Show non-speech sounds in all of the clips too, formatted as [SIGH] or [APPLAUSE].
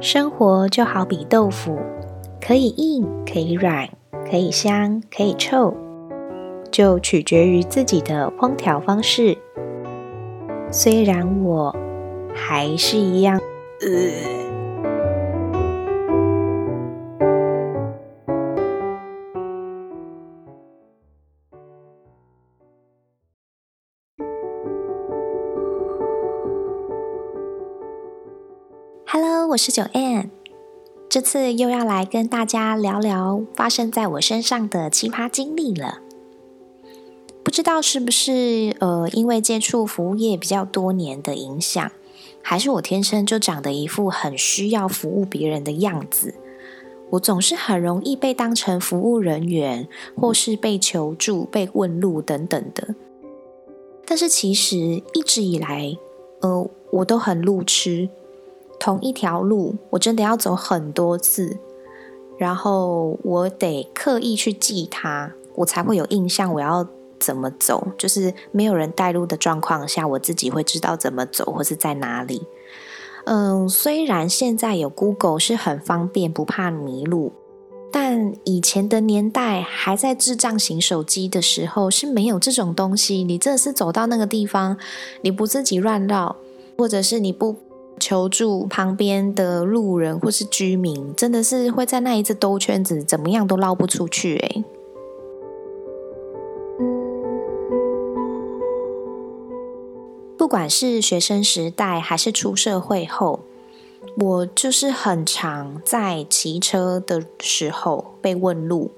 生活就好比豆腐，可以硬，可以软，可以香，可以臭，就取决于自己的烹调方式。虽然我还是一样，呃。Hello，我是九 N，这次又要来跟大家聊聊发生在我身上的奇葩经历了。不知道是不是呃，因为接触服务业比较多年的影响，还是我天生就长得一副很需要服务别人的样子。我总是很容易被当成服务人员，或是被求助、被问路等等的。但是其实一直以来，呃，我都很路痴。同一条路，我真的要走很多次，然后我得刻意去记它，我才会有印象我要怎么走。就是没有人带路的状况下，我自己会知道怎么走或是在哪里。嗯，虽然现在有 Google 是很方便，不怕迷路，但以前的年代还在智障型手机的时候是没有这种东西。你真的是走到那个地方，你不自己乱绕，或者是你不。求助旁边的路人或是居民，真的是会在那一次兜圈子，怎么样都绕不出去哎。不管是学生时代还是出社会后，我就是很常在骑车的时候被问路。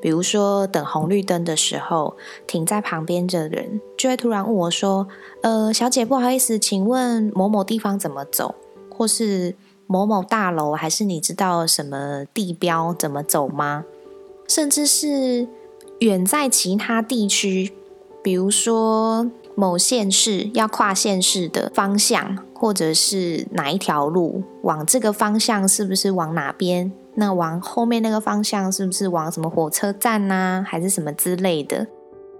比如说，等红绿灯的时候，停在旁边的人就会突然问我说：“呃，小姐，不好意思，请问某某地方怎么走？或是某某大楼，还是你知道什么地标怎么走吗？甚至是远在其他地区，比如说某县市要跨县市的方向，或者是哪一条路往这个方向，是不是往哪边？”那往后面那个方向是不是往什么火车站呐，还是什么之类的？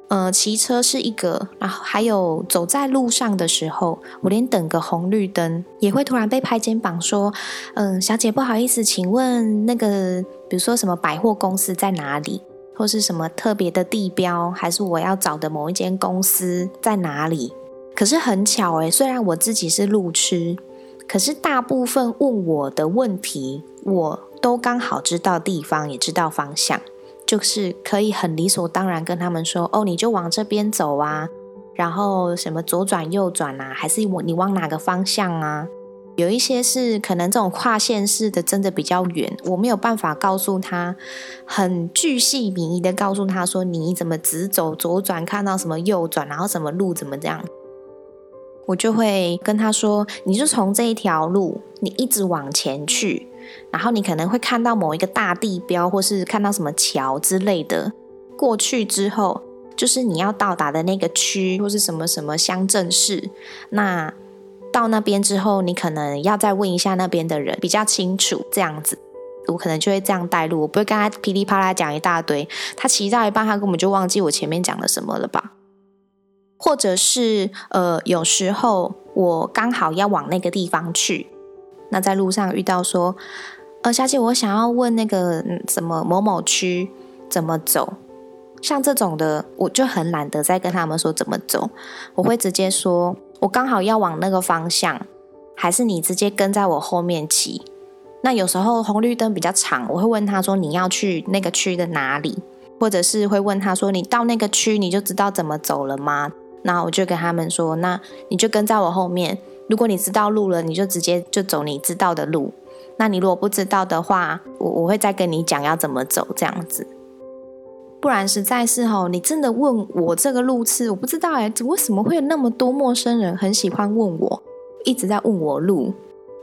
呃，骑车是一个，然后还有走在路上的时候，我连等个红绿灯也会突然被拍肩膀说：“嗯，小姐不好意思，请问那个，比如说什么百货公司在哪里，或是什么特别的地标，还是我要找的某一间公司在哪里？”可是很巧诶，虽然我自己是路痴，可是大部分问我的问题，我。都刚好知道地方，也知道方向，就是可以很理所当然跟他们说：“哦，你就往这边走啊，然后什么左转右转啊，还是我你往哪个方向啊？”有一些是可能这种跨线式的，真的比较远，我没有办法告诉他很巨细靡遗的告诉他说：“你怎么直走左转，看到什么右转，然后什么路怎么这样？”我就会跟他说：“你就从这一条路，你一直往前去。”然后你可能会看到某一个大地标，或是看到什么桥之类的。过去之后，就是你要到达的那个区，或是什么什么乡镇市。那到那边之后，你可能要再问一下那边的人，比较清楚这样子。我可能就会这样带路，我不会跟他噼里啪啦讲一大堆。他骑到一半，他根本就忘记我前面讲了什么了吧？或者是呃，有时候我刚好要往那个地方去。那在路上遇到说，呃，小姐，我想要问那个什么某某区怎么走？像这种的，我就很懒得再跟他们说怎么走，我会直接说，我刚好要往那个方向，还是你直接跟在我后面骑？那有时候红绿灯比较长，我会问他说你要去那个区的哪里？或者是会问他说你到那个区你就知道怎么走了吗？那我就跟他们说，那你就跟在我后面。如果你知道路了，你就直接就走你知道的路。那你如果不知道的话，我我会再跟你讲要怎么走这样子。不然实在是吼，你真的问我这个路次，我不知道哎，为什么会有那么多陌生人很喜欢问我，一直在问我路？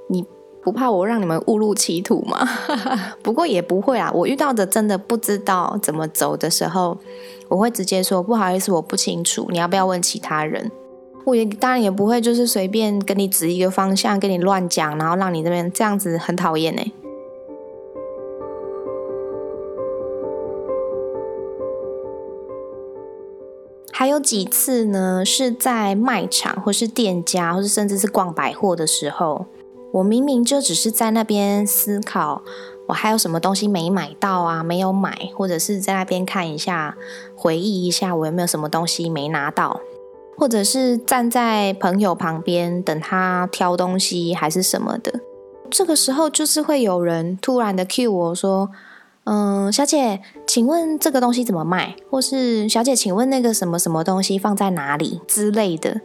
你不怕我让你们误入歧途吗？[LAUGHS] 不过也不会啊，我遇到的真的不知道怎么走的时候，我会直接说不好意思，我不清楚，你要不要问其他人？我也当然也不会，就是随便跟你指一个方向，跟你乱讲，然后让你这边这样子很讨厌呢。还有几次呢，是在卖场或是店家，或是甚至是逛百货的时候，我明明就只是在那边思考，我还有什么东西没买到啊，没有买，或者是在那边看一下，回忆一下我有没有什么东西没拿到，或者是站在朋友旁边等他挑东西还是什么的。这个时候就是会有人突然的 cue 我说：“嗯，小姐，请问这个东西怎么卖？或是小姐，请问那个什么什么东西放在哪里之类的。”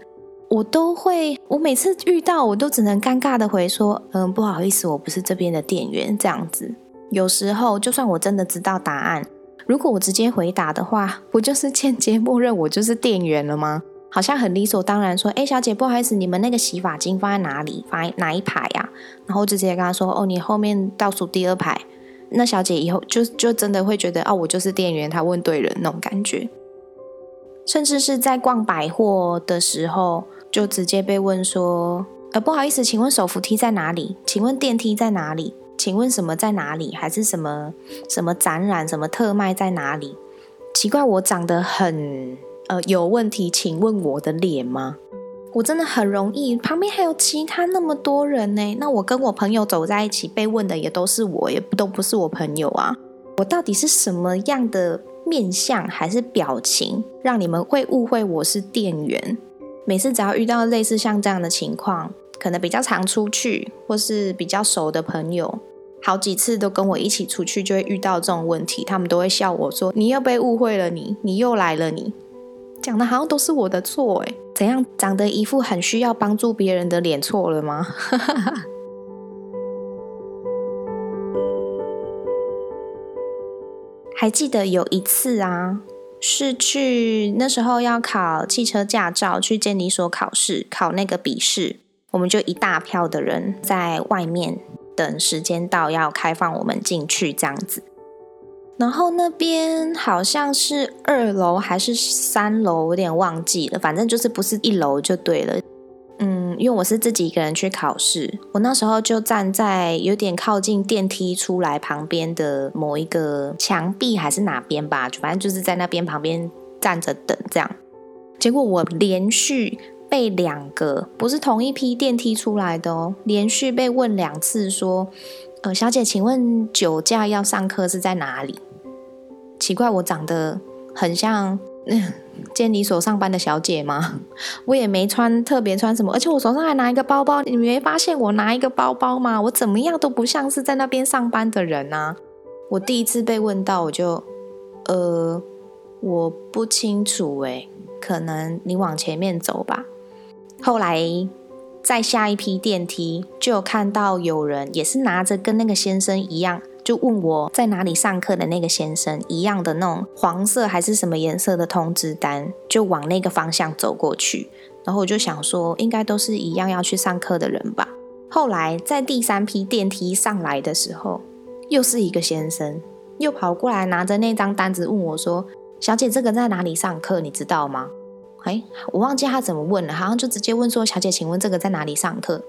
我都会，我每次遇到我都只能尴尬的回说，嗯，不好意思，我不是这边的店员，这样子。有时候就算我真的知道答案，如果我直接回答的话，不就是间接默认我就是店员了吗？好像很理所当然说，哎，小姐，不好意思，你们那个洗发精放在哪里？放在哪一排呀？然后就直接跟他说，哦，你后面倒数第二排。那小姐以后就就真的会觉得，哦，我就是店员，她问对人那种感觉。甚至是在逛百货的时候。就直接被问说：“呃，不好意思，请问手扶梯在哪里？请问电梯在哪里？请问什么在哪里？还是什么什么展览、什么特卖在哪里？奇怪，我长得很呃有问题，请问我的脸吗？我真的很容易，旁边还有其他那么多人呢。那我跟我朋友走在一起，被问的也都是我，也都不是我朋友啊。我到底是什么样的面相还是表情，让你们会误会我是店员？”每次只要遇到类似像这样的情况，可能比较常出去，或是比较熟的朋友，好几次都跟我一起出去，就会遇到这种问题。他们都会笑我说：“你又被误会了，你你又来了，你讲的好像都是我的错，诶，怎样长得一副很需要帮助别人的脸错了吗？” [LAUGHS] 还记得有一次啊。是去那时候要考汽车驾照，去监理所考试，考那个笔试，我们就一大票的人在外面等时间到，要开放我们进去这样子。然后那边好像是二楼还是三楼，有点忘记了，反正就是不是一楼就对了。嗯，因为我是自己一个人去考试，我那时候就站在有点靠近电梯出来旁边的某一个墙壁还是哪边吧，反正就是在那边旁边站着等这样。结果我连续被两个不是同一批电梯出来的哦，连续被问两次说：“呃，小姐，请问酒驾要上课是在哪里？”奇怪，我长得很像。[LAUGHS] 监理所上班的小姐吗？[LAUGHS] 我也没穿特别穿什么，而且我手上还拿一个包包。你没发现我拿一个包包吗？我怎么样都不像是在那边上班的人啊！我第一次被问到，我就呃，我不清楚诶，可能你往前面走吧。后来在下一批电梯就看到有人也是拿着跟那个先生一样。就问我在哪里上课的那个先生一样的那种黄色还是什么颜色的通知单，就往那个方向走过去。然后我就想说，应该都是一样要去上课的人吧。后来在第三批电梯上来的时候，又是一个先生，又跑过来拿着那张单子问我说：“小姐，这个在哪里上课？你知道吗？”哎，我忘记他怎么问了，好像就直接问说：“小姐，请问这个在哪里上课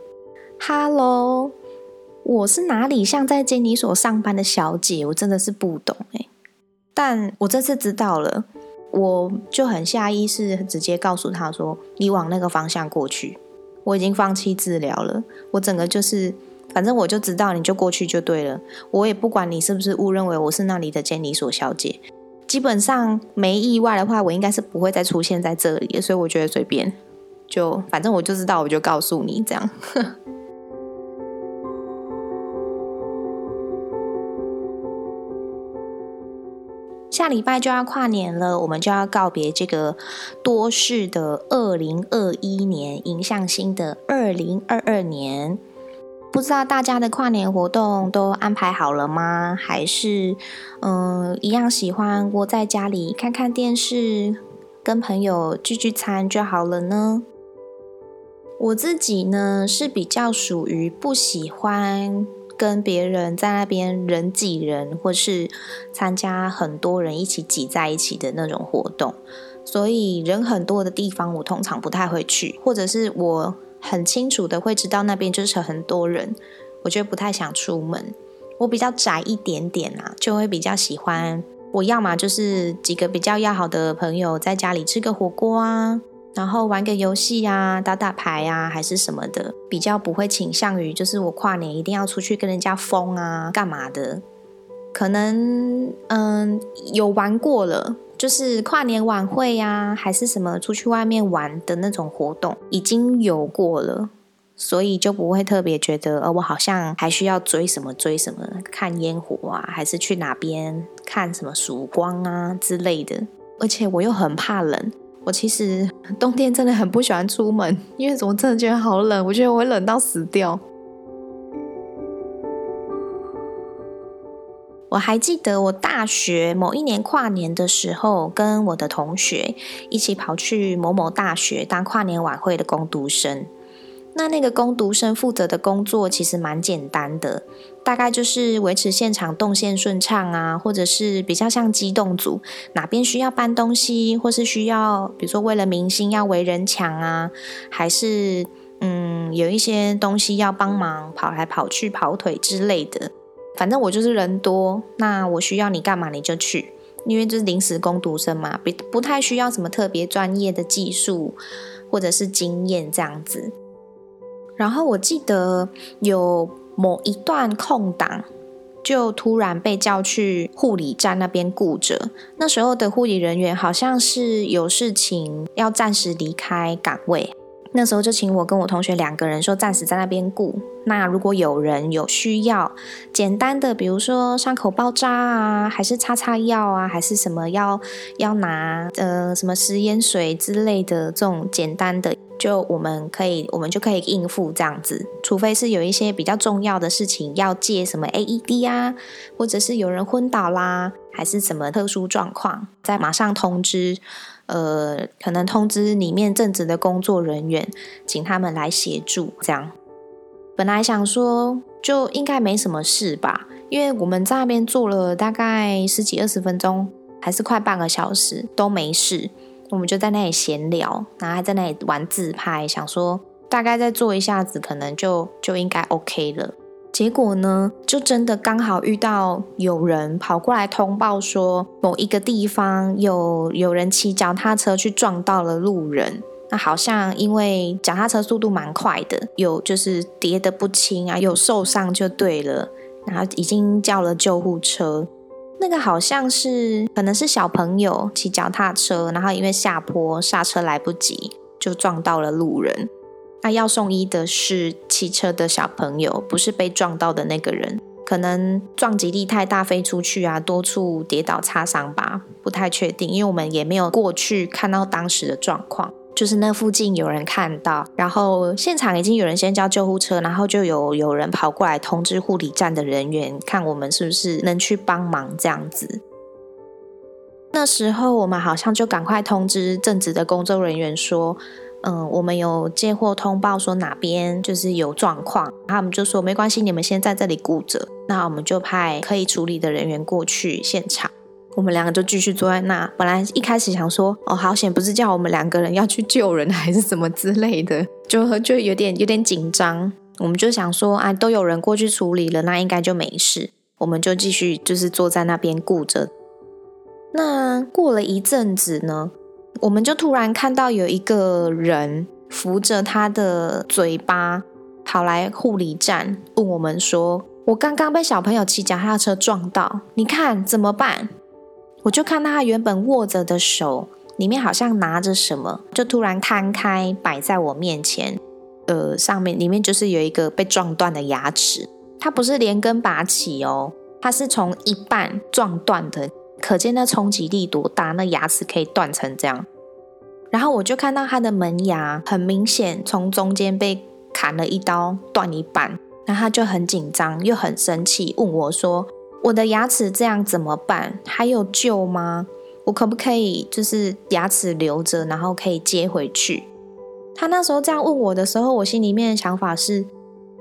？”Hello。我是哪里像在监理所上班的小姐？我真的是不懂哎。但我这次知道了，我就很下意识直接告诉他说：“你往那个方向过去。”我已经放弃治疗了，我整个就是，反正我就知道你就过去就对了。我也不管你是不是误认为我是那里的监理所小姐，基本上没意外的话，我应该是不会再出现在这里，所以我觉得随便，就反正我就知道，我就告诉你这样。下礼拜就要跨年了，我们就要告别这个多事的二零二一年，迎向新的二零二二年。不知道大家的跨年活动都安排好了吗？还是嗯，一样喜欢窝在家里看看电视，跟朋友聚聚餐就好了呢？我自己呢是比较属于不喜欢。跟别人在那边人挤人，或是参加很多人一起挤在一起的那种活动，所以人很多的地方，我通常不太会去，或者是我很清楚的会知道那边就是很多人，我就不太想出门。我比较宅一点点啊，就会比较喜欢，我要么就是几个比较要好的朋友在家里吃个火锅啊，然后玩个游戏啊，打打牌啊，还是什么的，比较不会倾向于就是我跨年一定要出去跟人家疯啊，干嘛的？可能嗯有玩过了，就是跨年晚会呀，还是什么出去外面玩的那种活动，已经有过了，所以就不会特别觉得，呃，我好像还需要追什么追什么，看烟火啊，还是去哪边看什么曙光啊之类的。而且我又很怕冷。我其实冬天真的很不喜欢出门，[LAUGHS] 因为我真的觉得好冷，我觉得我会冷到死掉。我还记得我大学某一年跨年的时候，跟我的同学一起跑去某某大学当跨年晚会的工读生。那那个工读生负责的工作其实蛮简单的，大概就是维持现场动线顺畅啊，或者是比较像机动组，哪边需要搬东西，或是需要，比如说为了明星要围人墙啊，还是嗯有一些东西要帮忙跑来跑去跑腿之类的。反正我就是人多，那我需要你干嘛你就去，因为就是临时工读生嘛，不不太需要什么特别专业的技术或者是经验这样子。然后我记得有某一段空档，就突然被叫去护理站那边顾着。那时候的护理人员好像是有事情要暂时离开岗位，那时候就请我跟我同学两个人说暂时在那边顾。那如果有人有需要简单的，比如说伤口包扎啊，还是擦擦药啊，还是什么要要拿呃什么食盐水之类的这种简单的。就我们可以，我们就可以应付这样子，除非是有一些比较重要的事情要借什么 AED 啊，或者是有人昏倒啦，还是什么特殊状况，再马上通知，呃，可能通知里面正职的工作人员，请他们来协助。这样，本来想说就应该没什么事吧，因为我们在那边坐了大概十几二十分钟，还是快半个小时都没事。我们就在那里闲聊，然后还在那里玩自拍，想说大概再做一下子，可能就就应该 OK 了。结果呢，就真的刚好遇到有人跑过来通报说，某一个地方有有人骑脚踏车去撞到了路人，那好像因为脚踏车速度蛮快的，有就是跌得不轻啊，有受伤就对了，然后已经叫了救护车。那个好像是，可能是小朋友骑脚踏车，然后因为下坡刹车来不及，就撞到了路人。那要送医的是骑车的小朋友，不是被撞到的那个人。可能撞击力太大飞出去啊，多处跌倒擦伤吧，不太确定，因为我们也没有过去看到当时的状况。就是那附近有人看到，然后现场已经有人先叫救护车，然后就有有人跑过来通知护理站的人员，看我们是不是能去帮忙这样子。那时候我们好像就赶快通知正职的工作人员说，嗯，我们有接获通报说哪边就是有状况，他们就说没关系，你们先在这里顾着，那我们就派可以处理的人员过去现场。我们两个就继续坐在那。本来一开始想说，哦，好险，不是叫我们两个人要去救人，还是什么之类的，就就有点有点紧张。我们就想说，啊，都有人过去处理了，那应该就没事。我们就继续就是坐在那边顾着。那过了一阵子呢，我们就突然看到有一个人扶着他的嘴巴跑来护理站，问我们说：“我刚刚被小朋友骑脚踏车撞到，你看怎么办？”我就看到他原本握着的手里面好像拿着什么，就突然摊开摆在我面前。呃，上面里面就是有一个被撞断的牙齿，它不是连根拔起哦，它是从一半撞断的，可见那冲击力多大，那牙齿可以断成这样。然后我就看到他的门牙很明显从中间被砍了一刀，断一半，然后他就很紧张又很生气，问我说。我的牙齿这样怎么办？还有救吗？我可不可以就是牙齿留着，然后可以接回去？他那时候这样问我的时候，我心里面的想法是，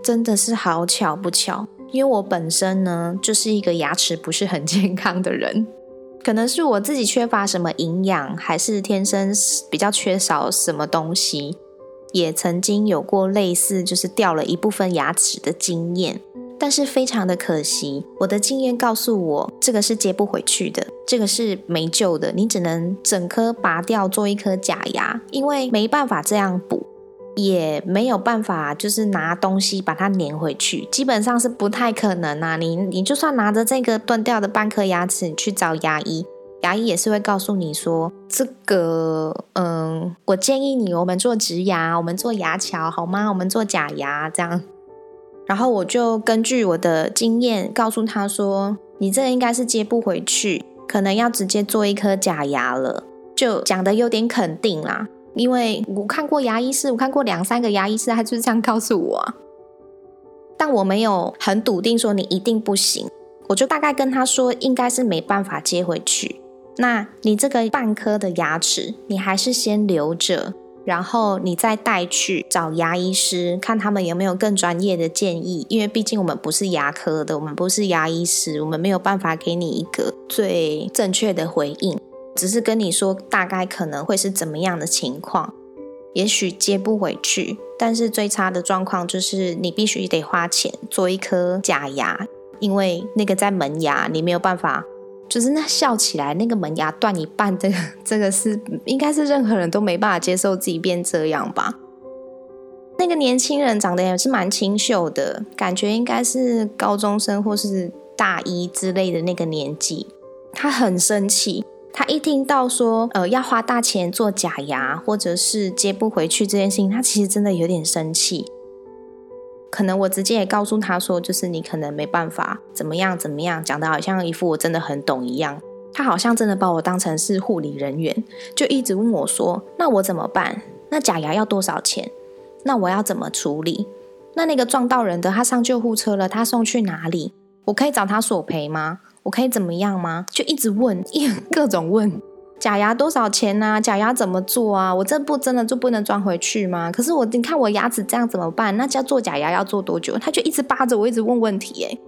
真的是好巧不巧，因为我本身呢就是一个牙齿不是很健康的人，[LAUGHS] 可能是我自己缺乏什么营养，还是天生比较缺少什么东西，也曾经有过类似就是掉了一部分牙齿的经验。但是非常的可惜，我的经验告诉我，这个是接不回去的，这个是没救的，你只能整颗拔掉做一颗假牙，因为没办法这样补，也没有办法就是拿东西把它粘回去，基本上是不太可能啊。你你就算拿着这个断掉的半颗牙齿去找牙医，牙医也是会告诉你说，这个嗯，我建议你我们做植牙，我们做牙桥好吗？我们做假牙这样。然后我就根据我的经验告诉他说，你这个应该是接不回去。可能要直接做一颗假牙了，就讲的有点肯定啦。因为我看过牙医师，我看过两三个牙医师，他就是这样告诉我。但我没有很笃定说你一定不行，我就大概跟他说，应该是没办法接回去。那你这个半颗的牙齿，你还是先留着。然后你再带去找牙医师，看他们有没有更专业的建议。因为毕竟我们不是牙科的，我们不是牙医师，我们没有办法给你一个最正确的回应。只是跟你说大概可能会是怎么样的情况，也许接不回去。但是最差的状况就是你必须得花钱做一颗假牙，因为那个在门牙，你没有办法。就是那笑起来，那个门牙断一半，这个这个是应该是任何人都没办法接受自己变这样吧。那个年轻人长得也是蛮清秀的，感觉应该是高中生或是大一之类的那个年纪。他很生气，他一听到说呃要花大钱做假牙，或者是接不回去这件事情，他其实真的有点生气。可能我直接也告诉他说，就是你可能没办法怎么样怎么样，讲的好像一副我真的很懂一样。他好像真的把我当成是护理人员，就一直问我说：“那我怎么办？那假牙要多少钱？那我要怎么处理？那那个撞到人的，他上救护车了，他送去哪里？我可以找他索赔吗？我可以怎么样吗？”就一直问，一 [LAUGHS] 各种问。假牙多少钱呢？假牙怎么做啊？我这不真的就不能装回去吗？可是我你看我牙齿这样怎么办？那叫做假牙要做多久？他就一直扒着我，一直问问题。哎，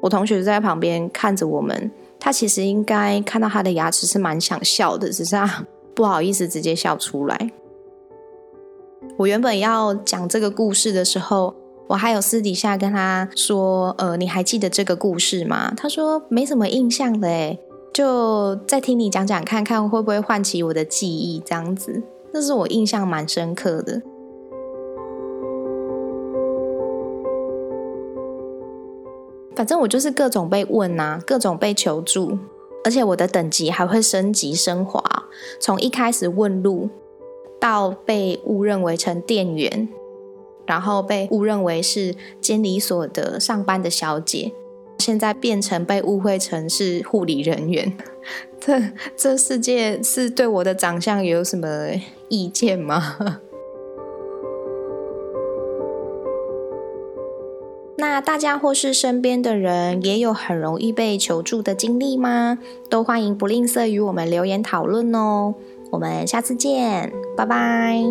我同学就在旁边看着我们，他其实应该看到他的牙齿是蛮想笑的，只是他 [LAUGHS] 不好意思直接笑出来。我原本要讲这个故事的时候，我还有私底下跟他说：“呃，你还记得这个故事吗？”他说：“没什么印象的。”哎。就再听你讲讲看看会不会唤起我的记忆，这样子，那是我印象蛮深刻的。反正我就是各种被问啊，各种被求助，而且我的等级还会升级升华，从一开始问路，到被误认为成店员，然后被误认为是监理所的上班的小姐。现在变成被误会成是护理人员，这这世界是对我的长相有什么意见吗？[LAUGHS] 那大家或是身边的人也有很容易被求助的经历吗？都欢迎不吝啬与我们留言讨论哦。我们下次见，拜拜。